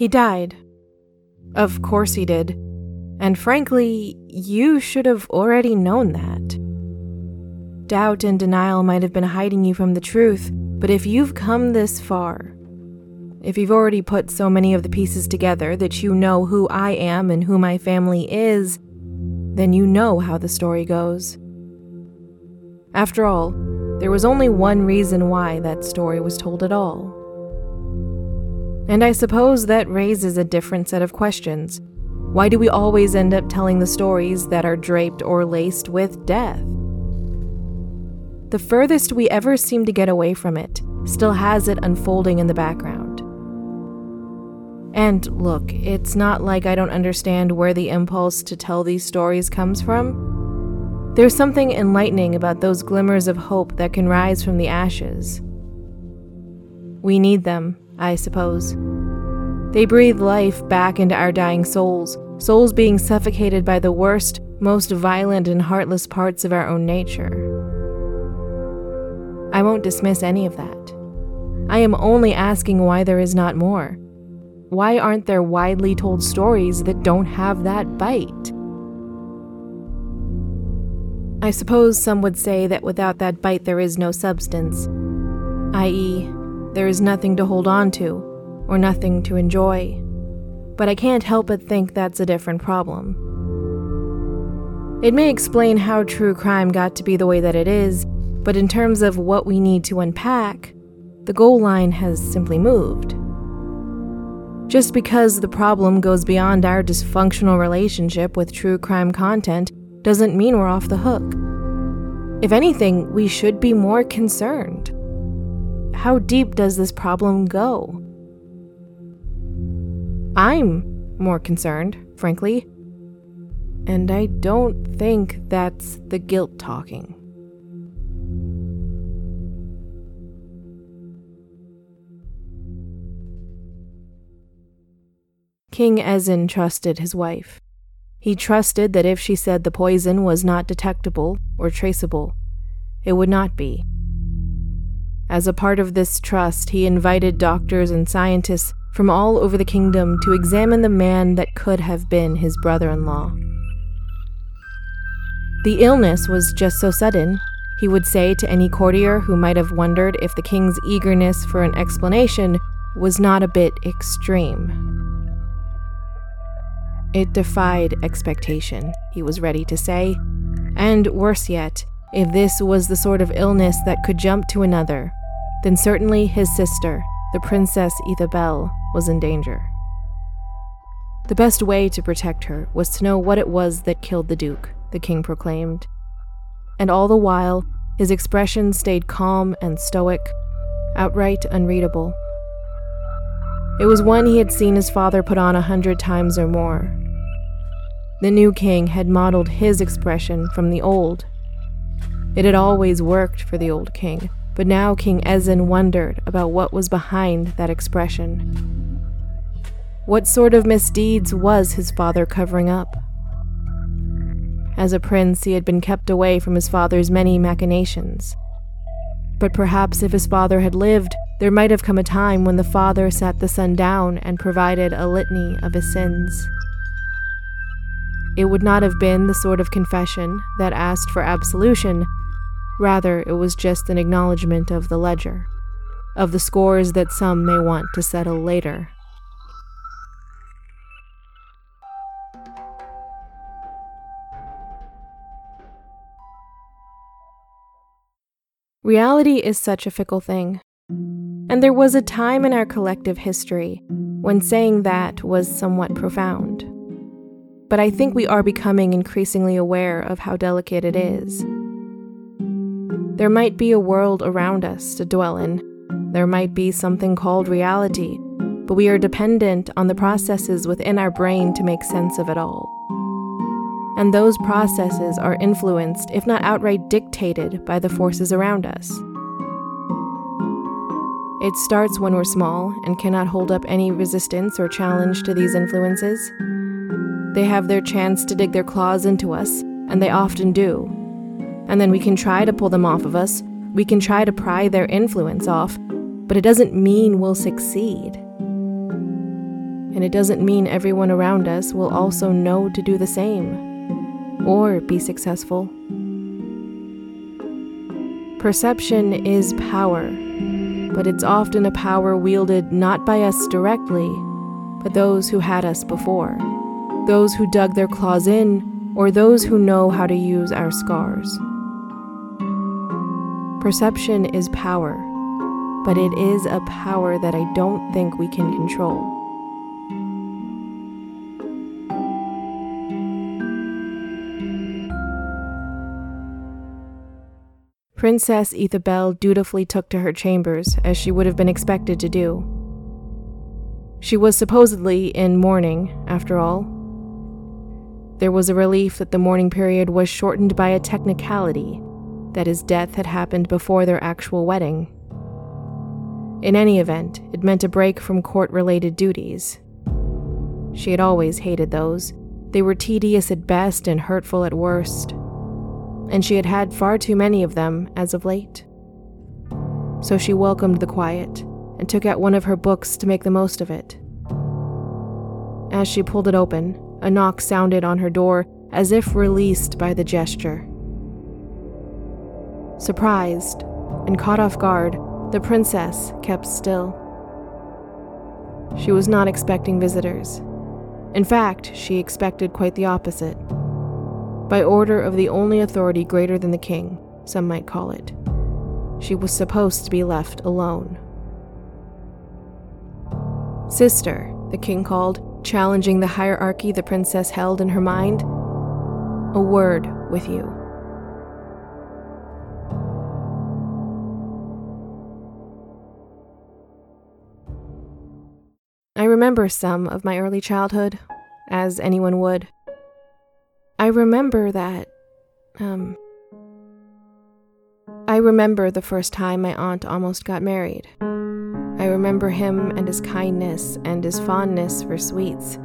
He died. Of course he did. And frankly, you should have already known that. Doubt and denial might have been hiding you from the truth, but if you've come this far, if you've already put so many of the pieces together that you know who I am and who my family is, then you know how the story goes. After all, there was only one reason why that story was told at all. And I suppose that raises a different set of questions. Why do we always end up telling the stories that are draped or laced with death? The furthest we ever seem to get away from it still has it unfolding in the background. And look, it's not like I don't understand where the impulse to tell these stories comes from. There's something enlightening about those glimmers of hope that can rise from the ashes. We need them, I suppose. They breathe life back into our dying souls, souls being suffocated by the worst, most violent, and heartless parts of our own nature. I won't dismiss any of that. I am only asking why there is not more. Why aren't there widely told stories that don't have that bite? I suppose some would say that without that bite there is no substance, i.e., there is nothing to hold on to, or nothing to enjoy. But I can't help but think that's a different problem. It may explain how true crime got to be the way that it is, but in terms of what we need to unpack, the goal line has simply moved. Just because the problem goes beyond our dysfunctional relationship with true crime content doesn't mean we're off the hook. If anything, we should be more concerned. How deep does this problem go? I'm more concerned, frankly. And I don't think that's the guilt talking. King Ezin trusted his wife. He trusted that if she said the poison was not detectable or traceable, it would not be. As a part of this trust, he invited doctors and scientists from all over the kingdom to examine the man that could have been his brother in law. The illness was just so sudden, he would say to any courtier who might have wondered if the king's eagerness for an explanation was not a bit extreme. It defied expectation, he was ready to say. And worse yet, if this was the sort of illness that could jump to another, then certainly his sister, the Princess Ethabel, was in danger. The best way to protect her was to know what it was that killed the Duke, the king proclaimed. And all the while, his expression stayed calm and stoic, outright unreadable. It was one he had seen his father put on a hundred times or more. The new king had modeled his expression from the old. It had always worked for the old king, but now King Ezin wondered about what was behind that expression. What sort of misdeeds was his father covering up? As a prince, he had been kept away from his father's many machinations. But perhaps if his father had lived, there might have come a time when the father sat the son down and provided a litany of his sins. It would not have been the sort of confession that asked for absolution, Rather, it was just an acknowledgement of the ledger, of the scores that some may want to settle later. Reality is such a fickle thing. And there was a time in our collective history when saying that was somewhat profound. But I think we are becoming increasingly aware of how delicate it is. There might be a world around us to dwell in. There might be something called reality, but we are dependent on the processes within our brain to make sense of it all. And those processes are influenced, if not outright dictated, by the forces around us. It starts when we're small and cannot hold up any resistance or challenge to these influences. They have their chance to dig their claws into us, and they often do, and then we can try to pull them off of us. We can try to pry their influence off, but it doesn't mean we'll succeed. and it doesn't mean everyone around us will also know to do the same or be successful. Perception is power, but it's often a power wielded not by us directly, but those who had us before, those who dug their claws in, or those who know how to use our scars. Perception is power, but it is a power that I don't think we can control. Princess Ethabel dutifully took to her chambers, as she would have been expected to do. She was supposedly in mourning, after all. There was a relief that the mourning period was shortened by a technicality that his death had happened before their actual wedding. In any event, it meant a break from court related duties. She had always hated those. They were tedious at best and hurtful at worst. And she had had far too many of them as of late. So she welcomed the quiet and took out one of her books to make the most of it. As she pulled it open, a knock sounded on her door as if released by the gesture. Surprised and caught off guard, the princess kept still. She was not expecting visitors. In fact, she expected quite the opposite. By order of the only authority greater than the king, some might call it, she was supposed to be left alone. Sister, the king called, challenging the hierarchy the princess held in her mind. A word with you. Remember some of my early childhood, as anyone would. I remember that, um, I remember the first time my aunt almost got married. I remember him and his kindness and his fondness for sweets.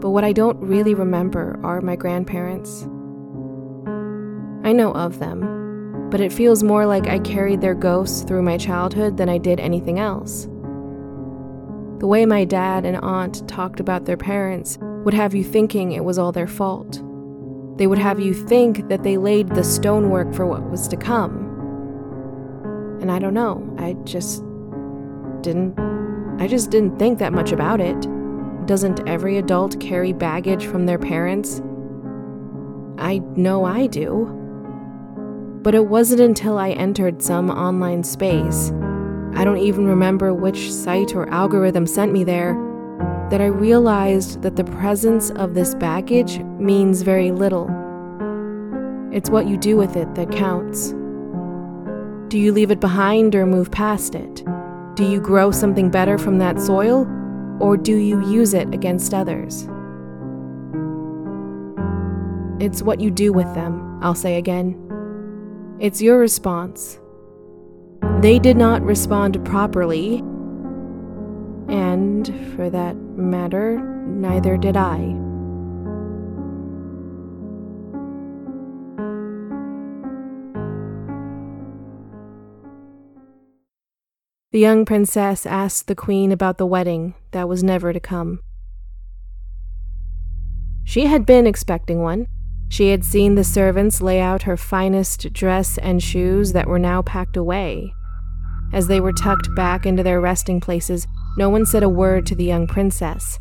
But what I don't really remember are my grandparents. I know of them, but it feels more like I carried their ghosts through my childhood than I did anything else. The way my dad and aunt talked about their parents would have you thinking it was all their fault. They would have you think that they laid the stonework for what was to come. And I don't know, I just didn't I just didn't think that much about it. Doesn't every adult carry baggage from their parents? I know I do. But it wasn't until I entered some online space I don't even remember which site or algorithm sent me there, that I realized that the presence of this baggage means very little. It's what you do with it that counts. Do you leave it behind or move past it? Do you grow something better from that soil, or do you use it against others? It's what you do with them, I'll say again. It's your response. They did not respond properly, and for that matter, neither did I. The young princess asked the queen about the wedding that was never to come. She had been expecting one. She had seen the servants lay out her finest dress and shoes that were now packed away. As they were tucked back into their resting places, no one said a word to the young princess,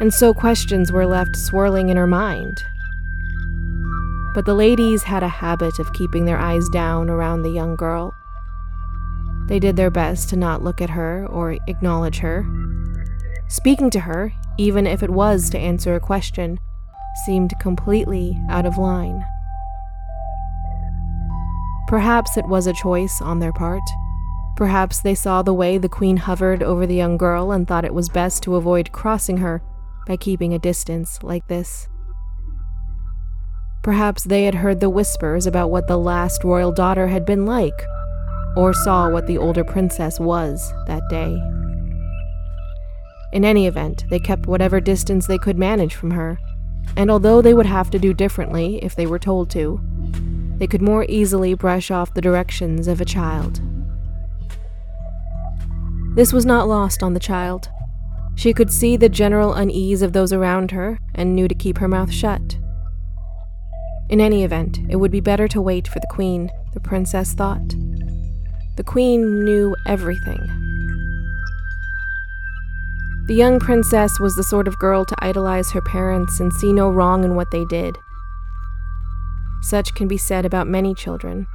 and so questions were left swirling in her mind. But the ladies had a habit of keeping their eyes down around the young girl. They did their best to not look at her or acknowledge her. Speaking to her, even if it was to answer a question, seemed completely out of line. Perhaps it was a choice on their part. Perhaps they saw the way the queen hovered over the young girl and thought it was best to avoid crossing her by keeping a distance like this. Perhaps they had heard the whispers about what the last royal daughter had been like, or saw what the older princess was that day. In any event, they kept whatever distance they could manage from her, and although they would have to do differently if they were told to, they could more easily brush off the directions of a child. This was not lost on the child. She could see the general unease of those around her and knew to keep her mouth shut. In any event, it would be better to wait for the queen, the princess thought. The queen knew everything. The young princess was the sort of girl to idolize her parents and see no wrong in what they did. Such can be said about many children.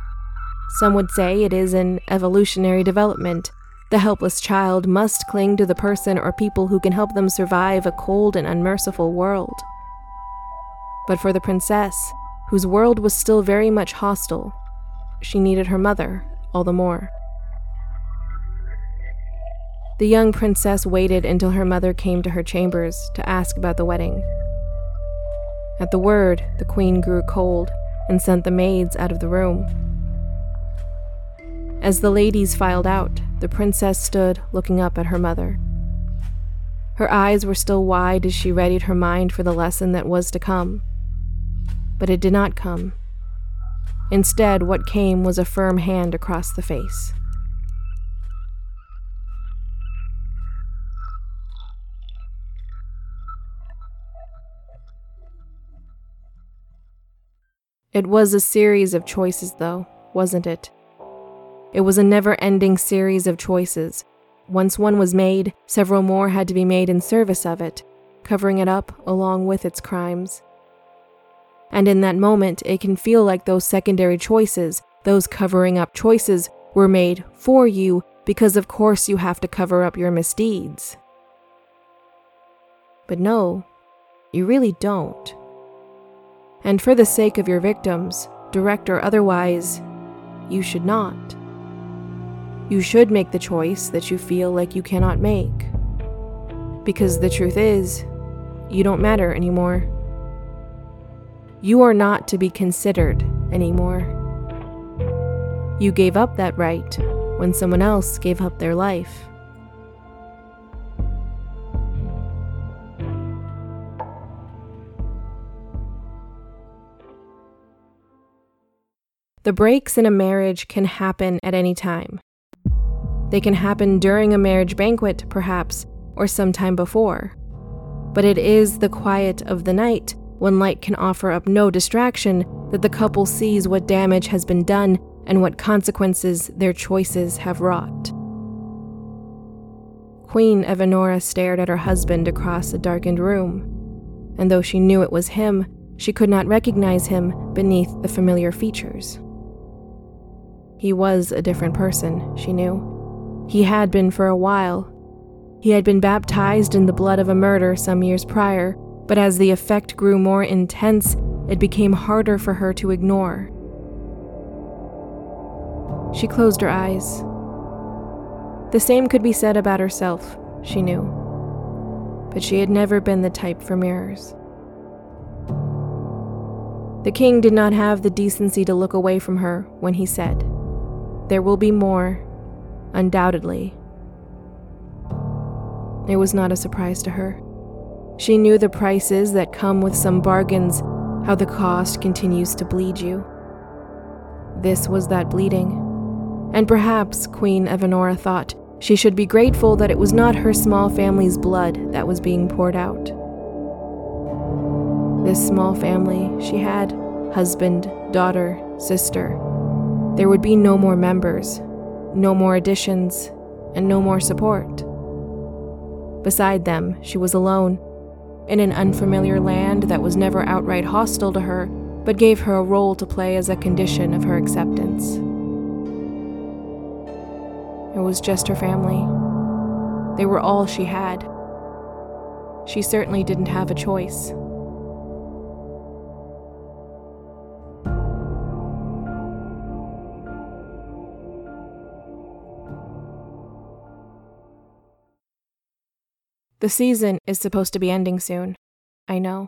Some would say it is an evolutionary development the helpless child must cling to the person or people who can help them survive a cold and unmerciful world. But for the princess, whose world was still very much hostile, she needed her mother all the more. The young princess waited until her mother came to her chambers to ask about the wedding. At the word, the queen grew cold and sent the maids out of the room. As the ladies filed out, the princess stood looking up at her mother. Her eyes were still wide as she readied her mind for the lesson that was to come. But it did not come. Instead, what came was a firm hand across the face. It was a series of choices, though, wasn't it? It was a never ending series of choices. Once one was made, several more had to be made in service of it, covering it up along with its crimes. And in that moment, it can feel like those secondary choices, those covering up choices, were made for you because, of course, you have to cover up your misdeeds. But no, you really don't. And for the sake of your victims, direct or otherwise, you should not. You should make the choice that you feel like you cannot make. Because the truth is, you don't matter anymore. You are not to be considered anymore. You gave up that right when someone else gave up their life. The breaks in a marriage can happen at any time. They can happen during a marriage banquet, perhaps, or sometime before. But it is the quiet of the night, when light can offer up no distraction, that the couple sees what damage has been done and what consequences their choices have wrought. Queen Evanora stared at her husband across a darkened room, and though she knew it was him, she could not recognize him beneath the familiar features. He was a different person, she knew. He had been for a while. He had been baptized in the blood of a murder some years prior, but as the effect grew more intense, it became harder for her to ignore. She closed her eyes. The same could be said about herself, she knew. But she had never been the type for mirrors. The king did not have the decency to look away from her when he said, There will be more undoubtedly. It was not a surprise to her. She knew the prices that come with some bargains, how the cost continues to bleed you. This was that bleeding. And perhaps, Queen Evanora thought, she should be grateful that it was not her small family's blood that was being poured out. This small family she had husband, daughter, sister. There would be no more members, no more additions, and no more support. Beside them, she was alone, in an unfamiliar land that was never outright hostile to her, but gave her a role to play as a condition of her acceptance. It was just her family. They were all she had. She certainly didn't have a choice. The season is supposed to be ending soon. I know.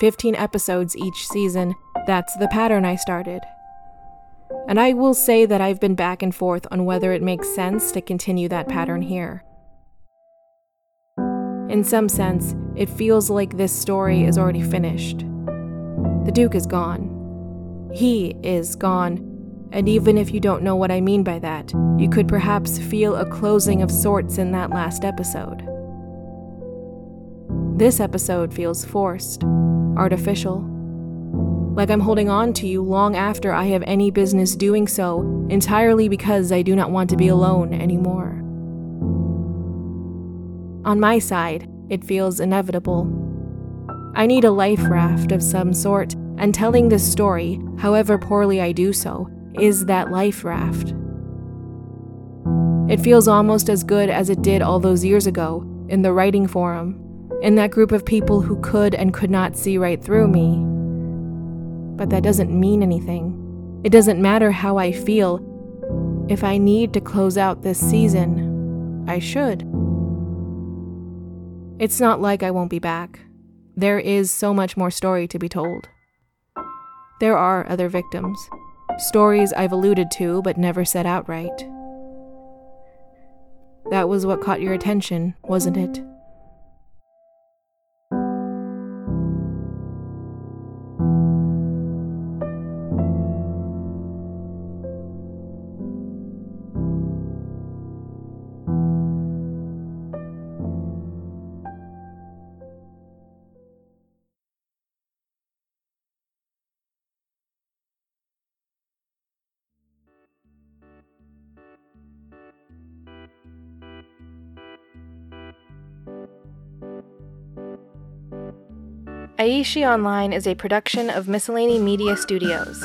15 episodes each season, that's the pattern I started. And I will say that I've been back and forth on whether it makes sense to continue that pattern here. In some sense, it feels like this story is already finished. The Duke is gone. He is gone. And even if you don't know what I mean by that, you could perhaps feel a closing of sorts in that last episode. This episode feels forced, artificial. Like I'm holding on to you long after I have any business doing so, entirely because I do not want to be alone anymore. On my side, it feels inevitable. I need a life raft of some sort, and telling this story, however poorly I do so, is that life raft. It feels almost as good as it did all those years ago, in the writing forum, in that group of people who could and could not see right through me. But that doesn't mean anything. It doesn't matter how I feel. If I need to close out this season, I should. It's not like I won't be back. There is so much more story to be told. There are other victims, stories I've alluded to but never said outright. That was what caught your attention, wasn't it? Aishi Online is a production of Miscellany Media Studios.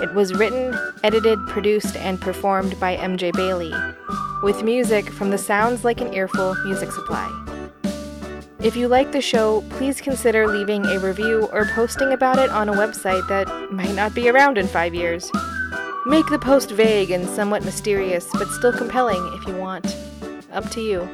It was written, edited, produced, and performed by MJ Bailey, with music from the Sounds Like an Earful music supply. If you like the show, please consider leaving a review or posting about it on a website that might not be around in five years. Make the post vague and somewhat mysterious, but still compelling if you want. Up to you.